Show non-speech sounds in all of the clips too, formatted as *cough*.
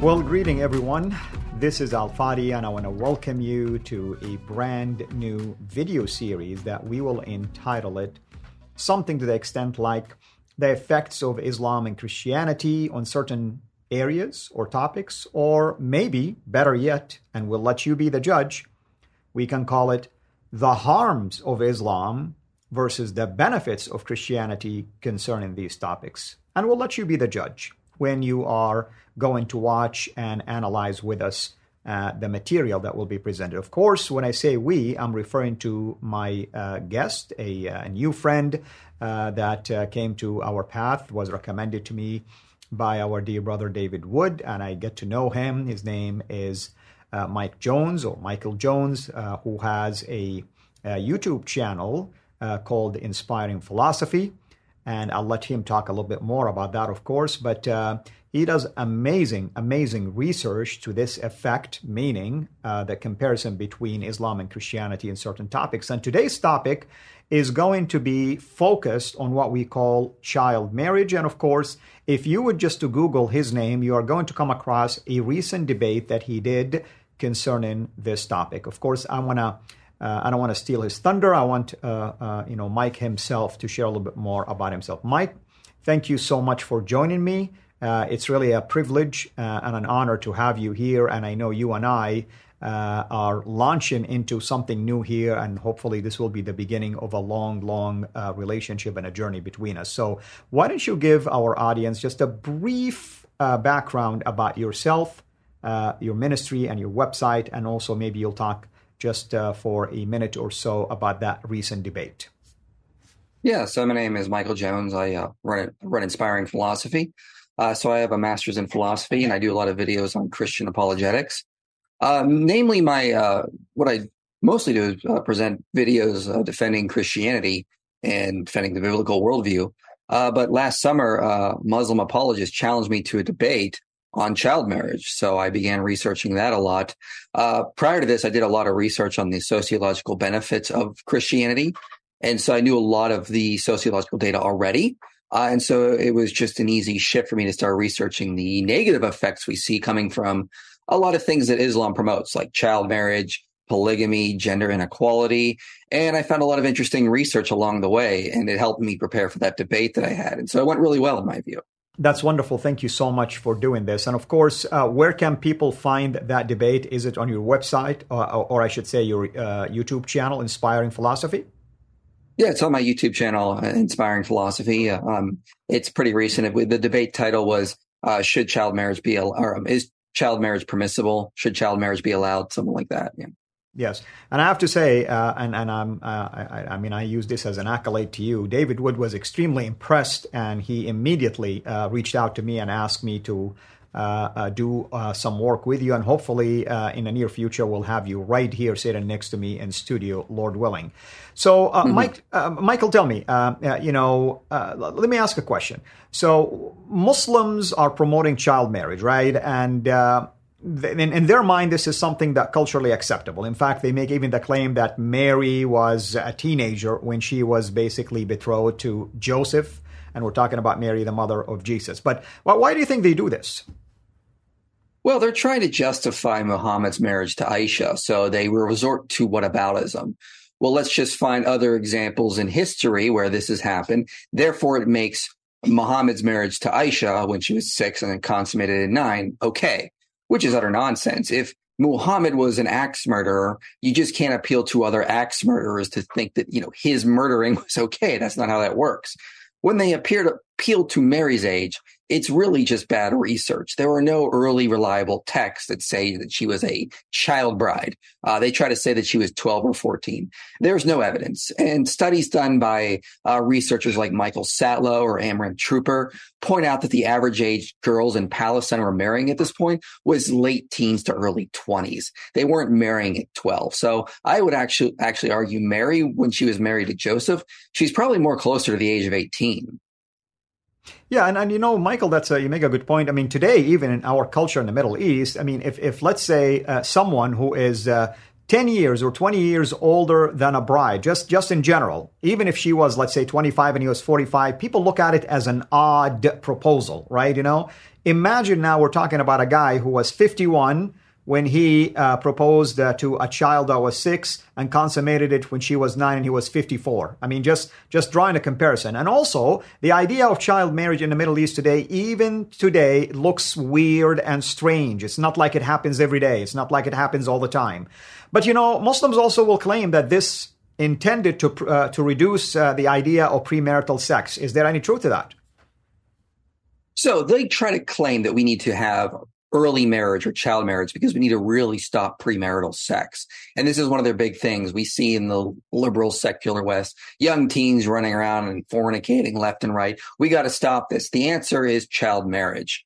Well, greeting everyone. This is Al Fadi, and I want to welcome you to a brand new video series that we will entitle it something to the extent like the effects of Islam and Christianity on certain areas or topics, or maybe better yet, and we'll let you be the judge, we can call it the harms of Islam versus the benefits of Christianity concerning these topics. And we'll let you be the judge when you are going to watch and analyze with us uh, the material that will be presented. Of course, when I say we, I'm referring to my uh, guest, a, uh, a, new friend uh, that uh, came to our path, was recommended to me by our dear brother David Wood, and I get to know him. His name is uh, Mike Jones or Michael Jones, who has a, a YouTube channel called Inspiring Philosophy and I'll let him talk a little bit more about that, of course. But uh, he does amazing, amazing research to this effect, meaning uh, the comparison between Islam and Christianity in certain topics. And today's topic is going to be focused on what we call child marriage. And of course, if you would just to Google his name, you are going to come across a recent debate that he did concerning this topic. Of course, I want to uh, I don't want to steal his thunder. I want uh, uh, you know Mike himself to share a little bit more about himself. Mike, thank you so much for joining me. Uh, it's really a privilege uh, and an honor to have you here. And I know you and I uh, are launching into something new here, and hopefully this will be the beginning of a long, long relationship and a journey between us. So why don't you give our audience just a brief background about yourself, your ministry, and your website, and also maybe you'll talk just uh, for a minute or so about that recent debate. Yeah, so my name is Michael Jones. I uh, run run Inspiring Philosophy. Uh, so I have a master's in philosophy, and I do a lot of videos on Christian apologetics. Um, namely, my uh, what I mostly do is uh, present videos uh, defending Christianity and defending the biblical worldview. but last summer, Muslim apologists challenged me to a debate on child marriage. So I began researching that a lot. Uh, prior to this, I did a lot of research on the sociological benefits of Christianity. And so I knew a lot of the sociological data already. Uh, and so it was just an easy shift for me to start researching the negative effects we see coming from a lot of things that Islam promotes, like child marriage, polygamy, gender inequality. And I found a lot of interesting research along the way, and it helped me prepare for that debate that I had. And so it went really well, in my view. That's wonderful. Thank you so much for doing this. And of course, uh, where can people find that debate? Is it on your website, or, or I should say, your uh, YouTube channel, Inspiring Philosophy? Yeah, it's on my YouTube channel, uh, Inspiring Philosophy. Um, it's pretty recent. the debate title was uh, "Should child marriage be or um, is child marriage permissible? Should child marriage be allowed?" Something like that. Yeah. Yes, and I have to say, uh, and and I'm, uh, I, I, mean, I use this as an accolade to you. David Wood was extremely impressed, and he immediately uh, reached out to me and asked me to uh, uh, do uh, some work with you, and hopefully, in the near future, we'll have you right here sitting next to me in studio, Lord willing. So, mm-hmm. Mike, Michael, tell me, you know, let me ask a question. So, Muslims are promoting child marriage, right? And in, in, their mind, this is something that culturally acceptable. In fact, they make even the claim that Mary was a teenager when she was basically betrothed to Joseph, and we're talking about Mary, the mother of Jesus. But why do you think they do this? Well, they're trying to justify Muhammad's marriage to Aisha, so they resort to whataboutism. Well, let's just find other examples in history where this has happened. Therefore, it makes Muhammad's marriage to Aisha when she was six and then consummated at nine okay which is utter nonsense. If Muhammad was an axe murderer, you just can't appeal to other axe murderers to think that, you know, his murdering *laughs* was okay. That's not how that works. When they appear to appeal to Mary's age, it's really just bad research. There were no early reliable texts that say that she was a child bride. Uh, they try to say that she was 12 or 14. There's no evidence. And studies done by uh, researchers like Michael Satlow or Amram Tropper point out that the average age girls in Palestine were marrying at this point was late teens to early 20s. They weren't marrying at 12. So I would actually actually argue Mary, when she was married to Joseph, she's probably more closer to the age of 18. Yeah, and, and you know, Michael, that's a, you make a good point. I mean, today, even in our culture in the Middle East, I mean, if, if let's say uh, someone who is uh, 10 years or 20 years older than a bride, just, just in general, even if she was, let's say, 25 and he was 45, people look at it as an odd proposal, right? You know, imagine now we're talking about a guy who was 51 when he uh, proposed uh, to a child that was six and consummated it when she was nine and he was 54. I mean, just, just drawing a comparison. And also, the idea of child marriage in the Middle East today, even today, looks weird and strange. It's not like it happens every day. It's not like it happens all the time. But you know, Muslims also will claim that this intended to, uh, to reduce uh, the idea of premarital sex. Is there any truth to that? So they try to claim that we need to have early marriage or child marriage because we need to really stop premarital sex. And this is one of their big things we see in the liberal secular West, young teens running around and fornicating left and right. We got to stop this. The answer is child marriage.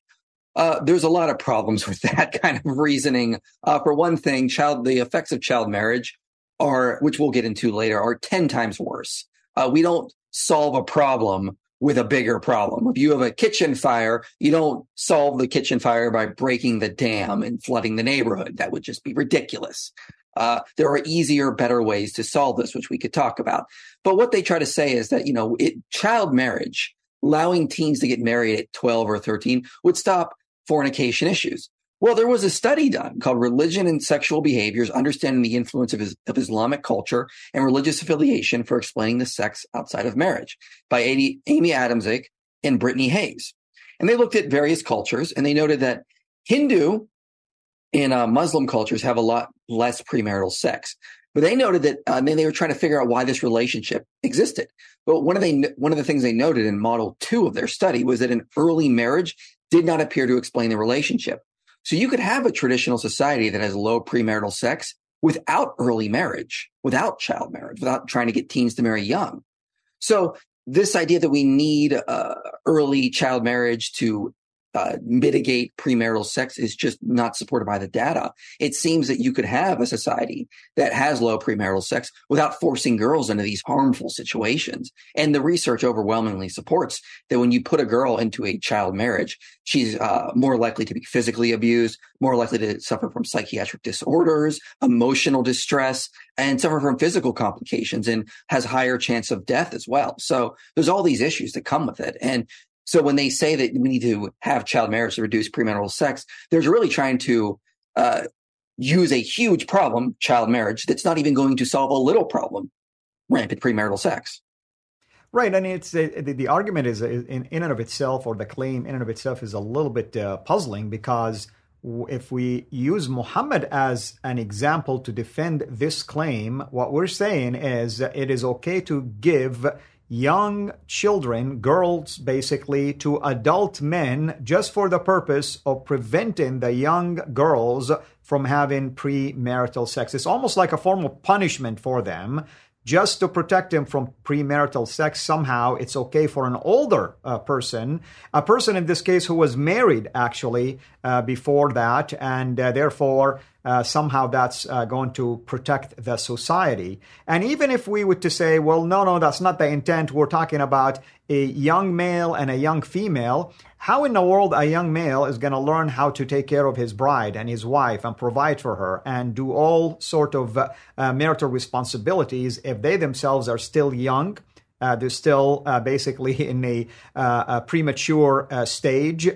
Uh, there's a lot of problems *laughs* with that kind of reasoning. Uh, for one thing, child, the effects of child marriage are, which we'll get into later, are 10 times worse. Uh, we don't solve a problem with a bigger problem. If you have a kitchen fire, you don't solve the kitchen fire by breaking the dam and flooding the neighborhood. That would just be ridiculous. Uh, there are easier, better ways to solve this, which we could talk about. But what they try to say is that, you know, it, child marriage, allowing teens to get married at 12 or 13 would stop fornication issues. Well, there was a study done called Religion and Sexual Behaviors, Understanding the Influence of, of Islamic Culture and Religious Affiliation for Explaining the Sex Outside of Marriage by Amy, Adamczyk and Brittany Hayes. And they looked at various cultures and they noted that Hindu and uh, Muslim cultures have a lot less premarital sex. But they noted that uh, then they were trying to figure out why this relationship existed. But one of the one of the things they noted in model two of their study was that an early marriage did not appear to explain the relationship. So you could have a traditional society that has low premarital sex without early marriage, without child marriage, without trying to get teens to marry young. So this idea that we need uh, early child marriage to uh, mitigate premarital sex is just not supported by the data. It seems that you could have a society that has low premarital sex without forcing girls into these harmful situations. And the research overwhelmingly supports that when you put a girl into a child marriage, she's uh, more likely to be physically abused, more likely to suffer from psychiatric disorders, emotional distress, and suffer from physical complications and has higher chance of death as well. So there's all these issues that come with it. And so when they say that we need to have child marriage to reduce premarital sex, they're really trying to uh, use a huge problem, child marriage, that's not even going to solve a little problem, rampant premarital sex. Right, and it's uh, the, the argument is in, in and of itself, or the claim in and of itself, is a little bit uh, puzzling because if we use Muhammad as an example to defend this claim, what we're saying is it is okay to give young children, girls basically, to adult men just for the purpose of preventing the young girls from having premarital sex. It's almost like a form of punishment for them just to protect him from premarital sex, somehow it's okay for an older uh, person, a person in this case who was married actually uh, before that, and uh, therefore uh, somehow that's uh, going to protect the society. And even if we were to say, well, no, no, that's not the intent, we're talking about a young male and a young female, how in the world a young male is going to learn how to take care of his bride and his wife and provide for her and do all sort of uh, uh, marital responsibilities if they themselves are still young uh, they're still uh, basically *laughs* in a, uh, a premature uh, stage.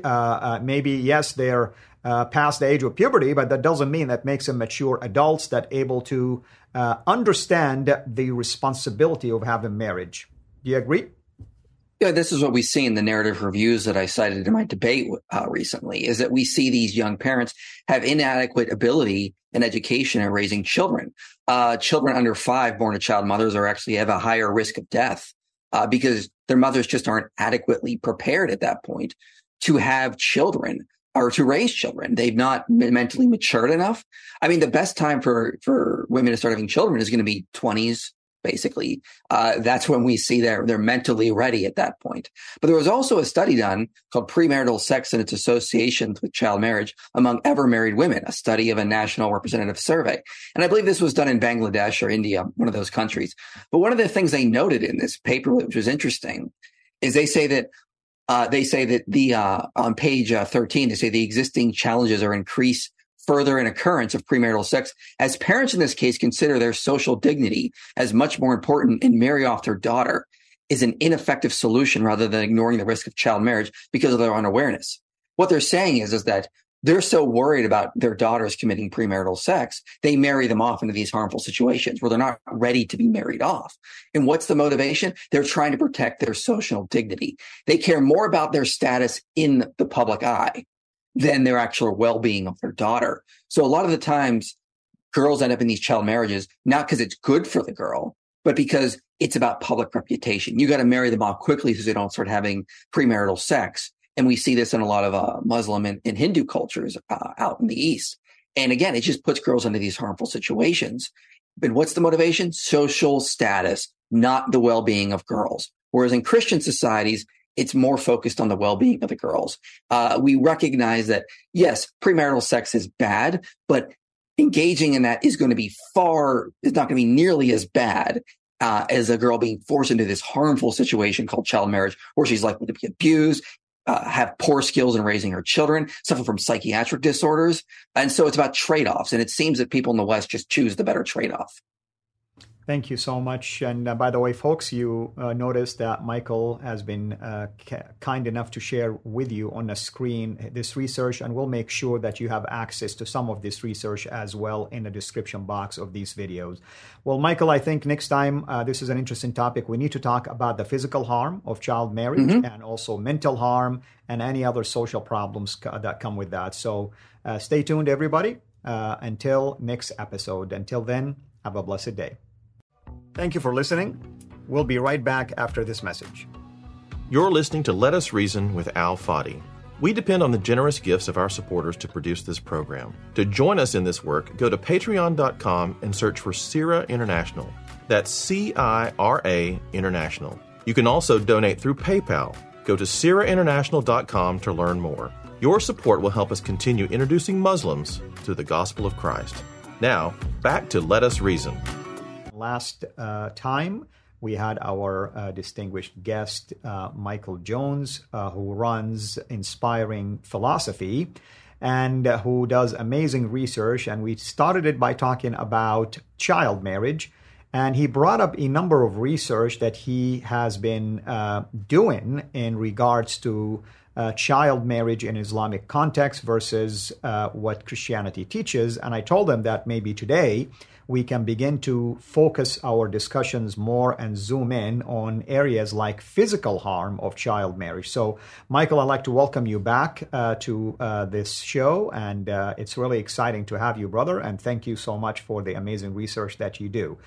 maybe, yes, they're past the age of puberty, but that doesn't mean that makes them mature adults that able to understand the responsibility of having marriage. Do you agree? Yeah, this is what we see in the narrative reviews that I cited in my debate uh, recently is that we see these young parents have inadequate ability and education in raising children. Uh, children under five born to child mothers are actually have a higher risk of death uh, because their mothers just aren't adequately prepared at that point to have children to raise children. They've not mentally matured enough. I mean, the best time for, for women to start having children is going to be 20s, basically. Uh, that's when we see they're, they're mentally ready at that point. But there was also a study done called Premarital Sex and its Associations with Child Marriage among ever married women, a study of a national representative survey. And I believe this was done in Bangladesh or India, one of those countries. But one of the things they noted in this paper, which was interesting, is they say that uh, they say that the uh, on page uh, 13 they say the existing challenges are increased further in occurrence of premarital sex, as parents in this case consider their social dignity as much more important and marry off their daughter is an ineffective solution rather than ignoring the risk of child marriage because of their unawareness. What they're saying is, is that they're so worried about their daughters committing premarital sex, they marry them off into these harmful situations where they're not ready to be married off. And what's the motivation? They're trying to protect their social dignity. They care more about their status in the public eye than their actual well-being of their daughter. So a lot of the times girls end up in these child marriages, not because it's good for the girl, but because it's about public reputation. You got to marry them off quickly so they don't start having premarital sex. And we see this in a lot of uh, Muslim and, and, Hindu cultures uh, out in the East. And again, it just puts girls into these harmful situations. But what's the motivation? Social status, not the well-being of girls. Whereas in Christian societies, it's more focused on the well-being of the girls. Uh, we recognize that yes, premarital sex is bad, but engaging in that is going to be far is not going to be nearly as bad uh, as a girl being forced into this harmful situation called child marriage, where she's likely to be abused, uh, have poor skills in raising her children, suffer from psychiatric disorders, and so it's about trade-offs. And it seems that people in the West just choose the better trade-off. Thank you so much. And uh, by the way, folks, you uh, noticed that Michael has been uh, ca- kind enough to share with you on the screen this research, and we'll make sure that you have access to some of this research as well in the description box of these videos. Well, Michael, I think next time uh, this is an interesting topic. We need to talk about the physical harm of child marriage mm-hmm. and also mental harm and any other social problems that come with that. So uh, stay tuned, everybody, uh, until next episode. Until then, have a blessed day. Thank you for listening. We'll be right back after this message. You're listening to Let Us Reason with Al Fadi. We depend on the generous gifts of our supporters to produce this program. To join us in this work, go to patreon.com and search for CIRA International. That's C I R A International. You can also donate through PayPal. Go to CIRAInternational.com to learn more. Your support will help us continue introducing Muslims to the gospel of Christ. Now, back to Let Us Reason last uh, time we had our uh, distinguished guest, uh, Michael Jones, uh, who runs Inspiring Philosophy and uh, who does amazing research. And we started it by talking about child marriage. And he brought up a number of research that he has been uh, doing in regards to uh, child marriage in Islamic context versus uh, what Christianity teaches. And I told him that maybe today we can begin to focus our discussions more and zoom in on areas like physical harm of child marriage. So, Michael, I'd like to welcome you back uh, to uh, this show, and uh, it's really exciting to have you, brother. And thank you so much for the amazing research that you do.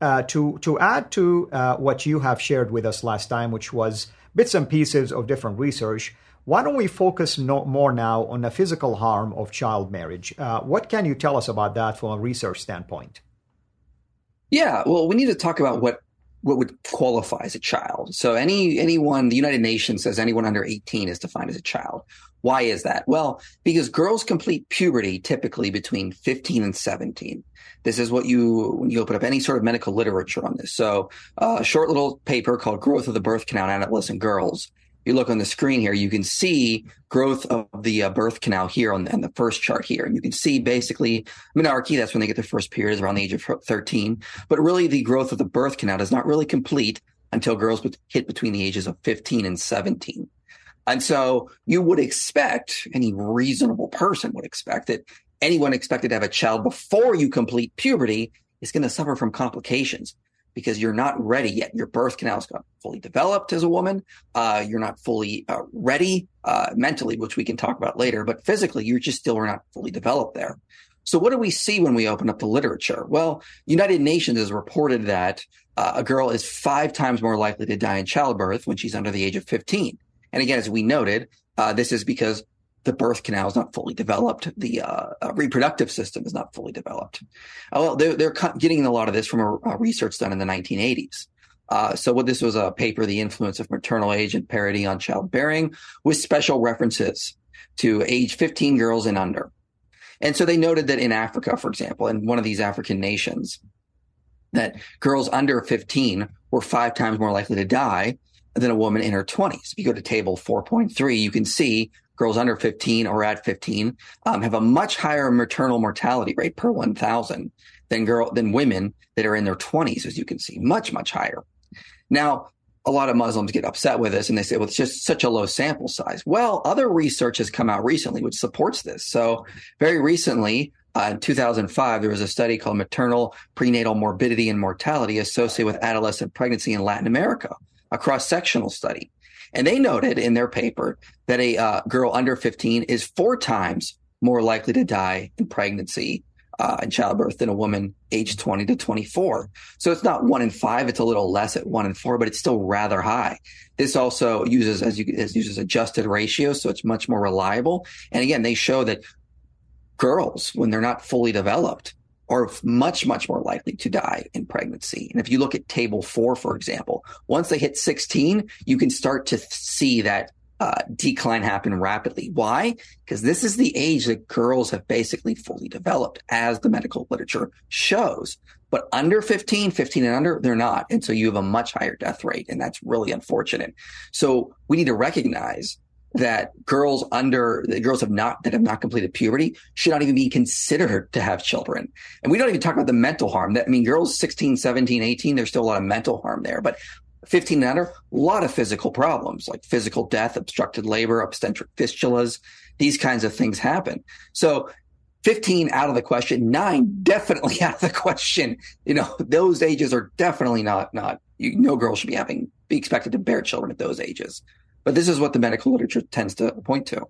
Uh, to to add to uh, what you have shared with us last time, which was bits and pieces of different research. Why don't we focus no, more now on the physical harm of child marriage? Uh, what can you tell us about that from a research standpoint? Yeah, well, we need to talk about what what would qualify as a child. So any anyone, the United Nations says anyone under 18 is defined as a child. Why is that? Well, because girls complete puberty typically between 15 and 17. This is what you when you open up any sort of medical literature on this. So uh, a short little paper called "Growth of the Birth Canal in Adolescent Girls." You look on the screen here, you can see growth of the uh, birth canal here on the, on the, first chart here. And you can see basically menarche, that's when they get their first periods around the age of 13. But really, the growth of the birth canal is not really complete until girls hit between the ages of 15 and 17. And so you would expect, any reasonable person would expect that anyone expected to have a child before you complete puberty is going to suffer from complications because you're not ready yet. Your birth canal is not fully developed as a woman. Uh, you're not fully uh, ready uh, mentally, which we can talk about later, but physically, you're just still not fully developed there. So what do we see when we open up the literature? Well, United Nations has reported that uh, a girl is five times more likely to die in childbirth when she's under the age of 15. And again, as we noted, uh, this is because the birth canal is not fully developed. The uh, uh reproductive system is not fully developed. Uh, well, they're, they're, getting a lot of this from a, a research done in the 1980s. Uh, so what this was a paper, The Influence of Maternal Age and Parity on Childbearing, with special references to age 15 girls and under. And so they noted that in Africa, for example, in one of these African nations, that girls under 15 were five times more likely to die than a woman in her 20s. If you go to table 4.3, you can see girls under 15 or at 15 um, have a much higher maternal mortality rate per 1,000 than girl than women that are in their 20s, as you can see, much much higher. Now, a lot of Muslims get upset with this and they say, well, it's just such a low sample size. Well, other research has come out recently which supports this. So, very recently, uh, in 2005, there was a study called Maternal Perinatal Morbidity and Mortality Associated with Adolescent Pregnancy in Latin America, a cross sectional study. And they noted in their paper that a uh, girl under 15 is four times more likely to die in pregnancy uh, in childbirth than a woman aged 20 to 24. So it's not one in five; it's a little less at one in four, but it's still rather high. This also uses as you as uses adjusted ratios, so it's much more reliable. And again, they show that girls, when they're not fully developed, are much, much more likely to die in pregnancy. And if you look at table four, for example, once they hit 16, you can start to see that uh, decline happen rapidly. Why? Because this is the age that girls have basically fully developed, as the medical literature shows. But under 15, 15 and under, they're not. And so you have a much higher death rate. And that's really unfortunate. So we need to recognize that girls under that girls have not that have not completed puberty should not even be considered to have children. And we don't even talk about the mental harm. That I mean girls 16, 17, 18, there's still a lot of mental harm there. But 15 and under, a lot of physical problems like physical death, obstructed labor, obstetric fistulas, these kinds of things happen. So 15 out of the question, nine definitely *laughs* out of the question. You know, those ages are definitely not, not, you, no girl should be having, be expected to bear children at those ages. But this is what the medical literature tends to point to.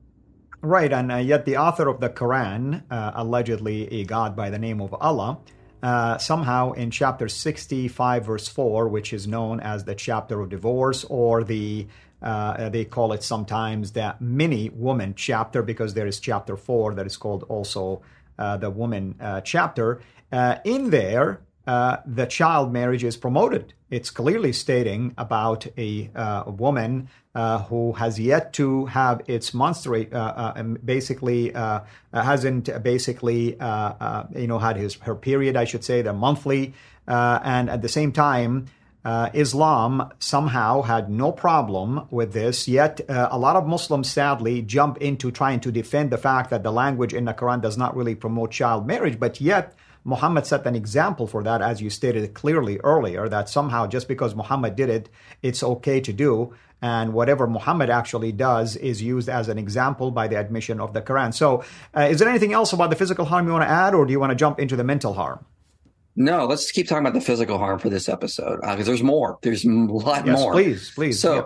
Right, and uh, yet the author of the Quran, uh, allegedly a god by the name of Allah, uh, somehow in chapter 65, verse 4, which is known as the chapter of divorce, or the uh, they call it sometimes the mini woman chapter because there is chapter 4 that is called also uh, the woman uh, chapter. in there, uh, the child marriage is promoted. It's clearly stating about a, uh, a woman uh, who has yet to have its menstruate, uh, uh, basically uh, hasn't basically you know had his her period, I should say, the monthly, and at the same time. Islam somehow had no problem with this, yet a lot of Muslims sadly jump into trying to defend the fact that the language in the Quran does not really promote child marriage, but yet Muhammad set an example for that, as you stated clearly earlier, that somehow just because Muhammad did it, it's okay to do. And whatever Muhammad actually does is used as an example by the admission of the Quran. So, uh, is there anything else about the physical harm you want to add, or do you want to jump into the mental harm? No, let's keep talking about the physical harm for this episode because uh, there's more. There's a lot yes, more. Please, please. So, yeah.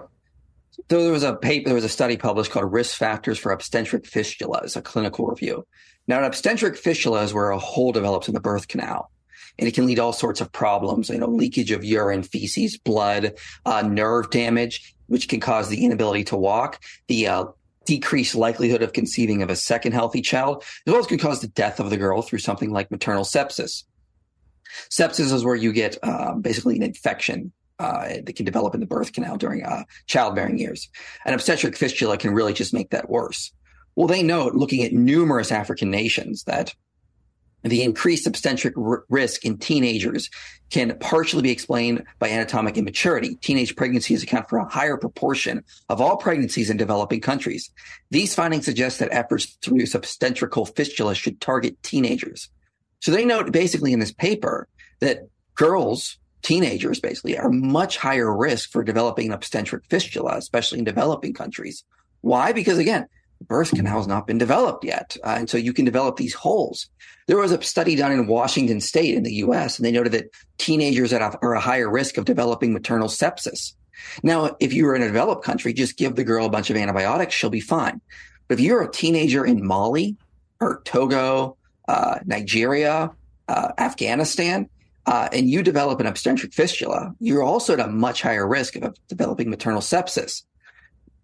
There was a paper, there was a study published called "Risk Factors for Obstetric Fistulas, a clinical review. Now, an obstetric fistula is where a hole develops in the birth canal. And it can lead to all sorts of problems, you know, leakage of urine, feces, blood, uh, nerve damage, which can cause the inability to walk, the uh, decreased likelihood of conceiving of a second healthy child, as well as can cause the death of the girl through something like maternal sepsis. Sepsis is where you get uh, basically an infection uh, that can develop in the birth canal during uh, childbearing years. An obstetric fistula can really just make that worse. Well, they note, looking at numerous African nations, that the increased obstetric r- risk in teenagers can partially be explained by anatomic immaturity. Teenage pregnancies account for a higher proportion of all pregnancies in developing countries. These findings suggest that efforts to reduce obstetrical fistula should target teenagers. So they note basically in this paper that girls, teenagers basically, are much higher risk for developing an obstetric fistula, especially in developing countries. Why? Because again, birth canal has not been developed yet. Uh, and so you can develop these holes. There was a study done in Washington state in the US, and they noted that teenagers are a higher risk of developing maternal sepsis. Now, if you were in a developed country, just give the girl a bunch of antibiotics, she'll be fine. But if you're a teenager in Mali or Togo, uh, Nigeria, uh, Afghanistan, uh, and you develop an obstetric fistula, you're also at a much higher risk of developing maternal sepsis.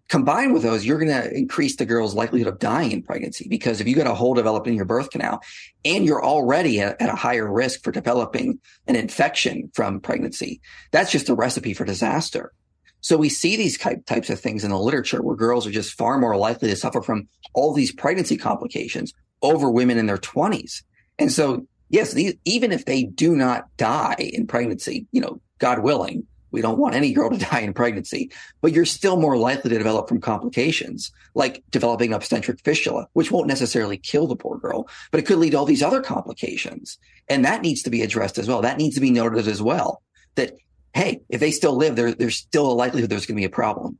Combined with those, you're going to increase the girl's likelihood of dying in pregnancy because if you got a hole developed in your birth canal and you're already at, at a higher risk for developing an infection from pregnancy, that's just a recipe for disaster. So we see these type, types of things in the literature where girls are just far more likely to suffer from all these pregnancy complications over women in their 20s. And so, yes, these, even if they do not die in pregnancy, you know, God willing, we don't want any girl to *laughs* die in pregnancy, but you're still more likely to develop from complications like developing obstetric fistula, which won't necessarily kill the poor girl, but it could lead to all these other complications. And that needs to be addressed as well. That needs to be noted as well that, hey, if they still live, there, there's still a likelihood there's going to be a problem.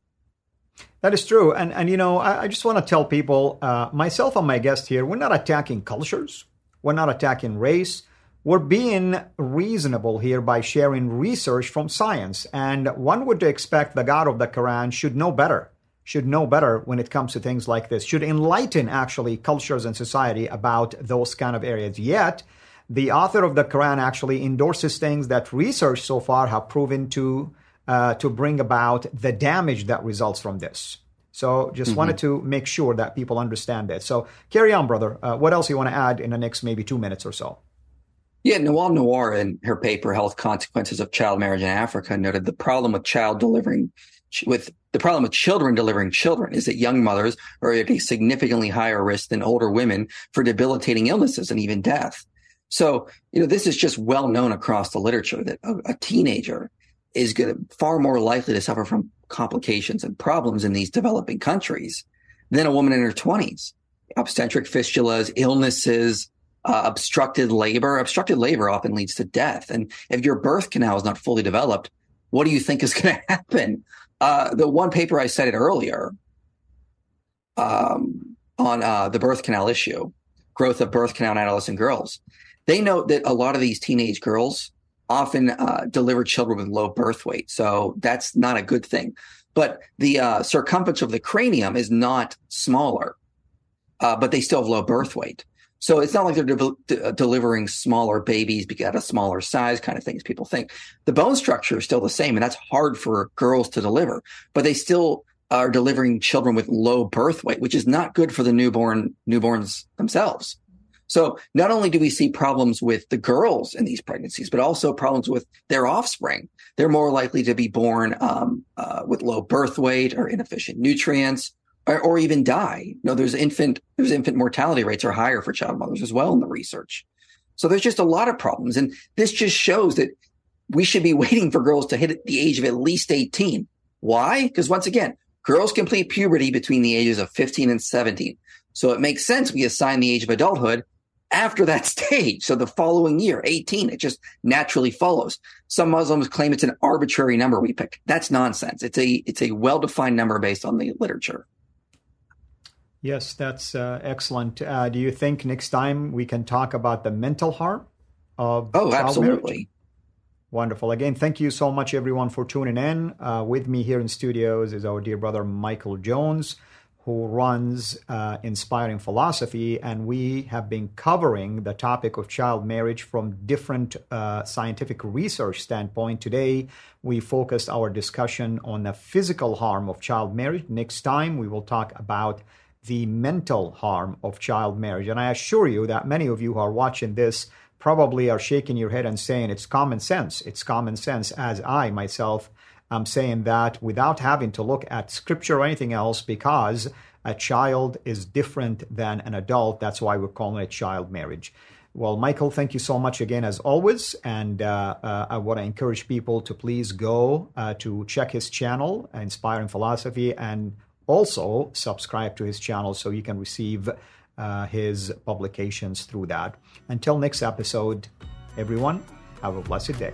That is true. And, and you know, I, I just want to tell people, uh, myself and my guest here, we're not attacking cultures. We're not attacking race. We're being reasonable here by sharing research from science. And one would expect the God of the Quran should know better, should know better when it comes to things like this, should enlighten actually cultures and society about those kind of areas. Yet, the author of the Quran actually endorses things that research so far have proven to uh, to bring about the damage that results from this. So just mm-hmm. wanted to make sure that people understand that. So carry on, brother. Uh, what else you want to add in the next maybe two minutes or so? Yeah, Nawal Nour in her paper Health Consequences of Child Marriage in Africa noted the problem with child delivering with the problem with children delivering children is that young mothers are at a significantly higher risk than older women for debilitating illnesses and even death. So, you know, this is just well known across the literature that a, a teenager is going to far more likely to suffer from complications and problems in these developing countries than a woman in her 20s. Obstetric fistulas, illnesses, uh, obstructed labor. Obstructed labor often leads to death. And if your birth canal is not fully developed, what do you think is *laughs* going to happen? Uh, the one paper I cited earlier um, on uh, the birth canal issue, growth of birth canal in adolescent girls, they note that a lot of these teenage girls often uh, deliver children with low birth weight. So that's not a good thing. But the uh, circumference of the cranium is not smaller, uh, but they still have low birth weight. So it's not like they're de- de- delivering smaller babies because at a smaller size kind of things people think. The bone structure is still the same, and that's hard for girls to deliver, but they still are delivering children with low birth weight, which is not good for the newborn newborns themselves. So not only do we see problems with the girls in these pregnancies, but also problems with their offspring. They're more likely to be born um, uh, with low birth weight or inefficient nutrients or, or even die. You know, there's infant there's infant mortality rates are higher for child mothers as well in the research. So there's just a lot of problems, and this just shows that we should be *laughs* waiting for girls to hit the age of at least 18. Why? Because once again, girls complete puberty between the ages of 15 and 17. So it makes sense we assign the age of adulthood after that *laughs* stage. So the following year, 18, it just naturally follows. Some Muslims claim it's an arbitrary number we picked. That's nonsense. It's a, it's a well-defined number based on the literature. Yes, that's uh, excellent. Uh, do you think next time we can talk about the mental harm of oh, absolutely. Marriage? Wonderful. Again, thank you so much, everyone, for tuning in. Uh, with me here in studios is our dear brother Michael Jones, who runs uh, Inspiring Philosophy, and we have been covering the topic of child marriage from different uh, scientific research standpoint. Today, we focused our discussion on the physical harm of child marriage. Next time, we will talk about the mental harm of child marriage. And I assure you that many of you who are watching this probably are shaking your head and saying it's common sense. It's common sense, as I myself am saying that without having to look at scripture or anything else, because a child is different than an adult. That's why we're calling it child marriage. Well, Michael, thank you so much again, as always. And uh, uh, I want to encourage people to please go uh, to check his channel, Inspiring Philosophy, and also subscribe to his channel so you can receive uh, his publications through that. Until next episode, everyone, have a blessed day.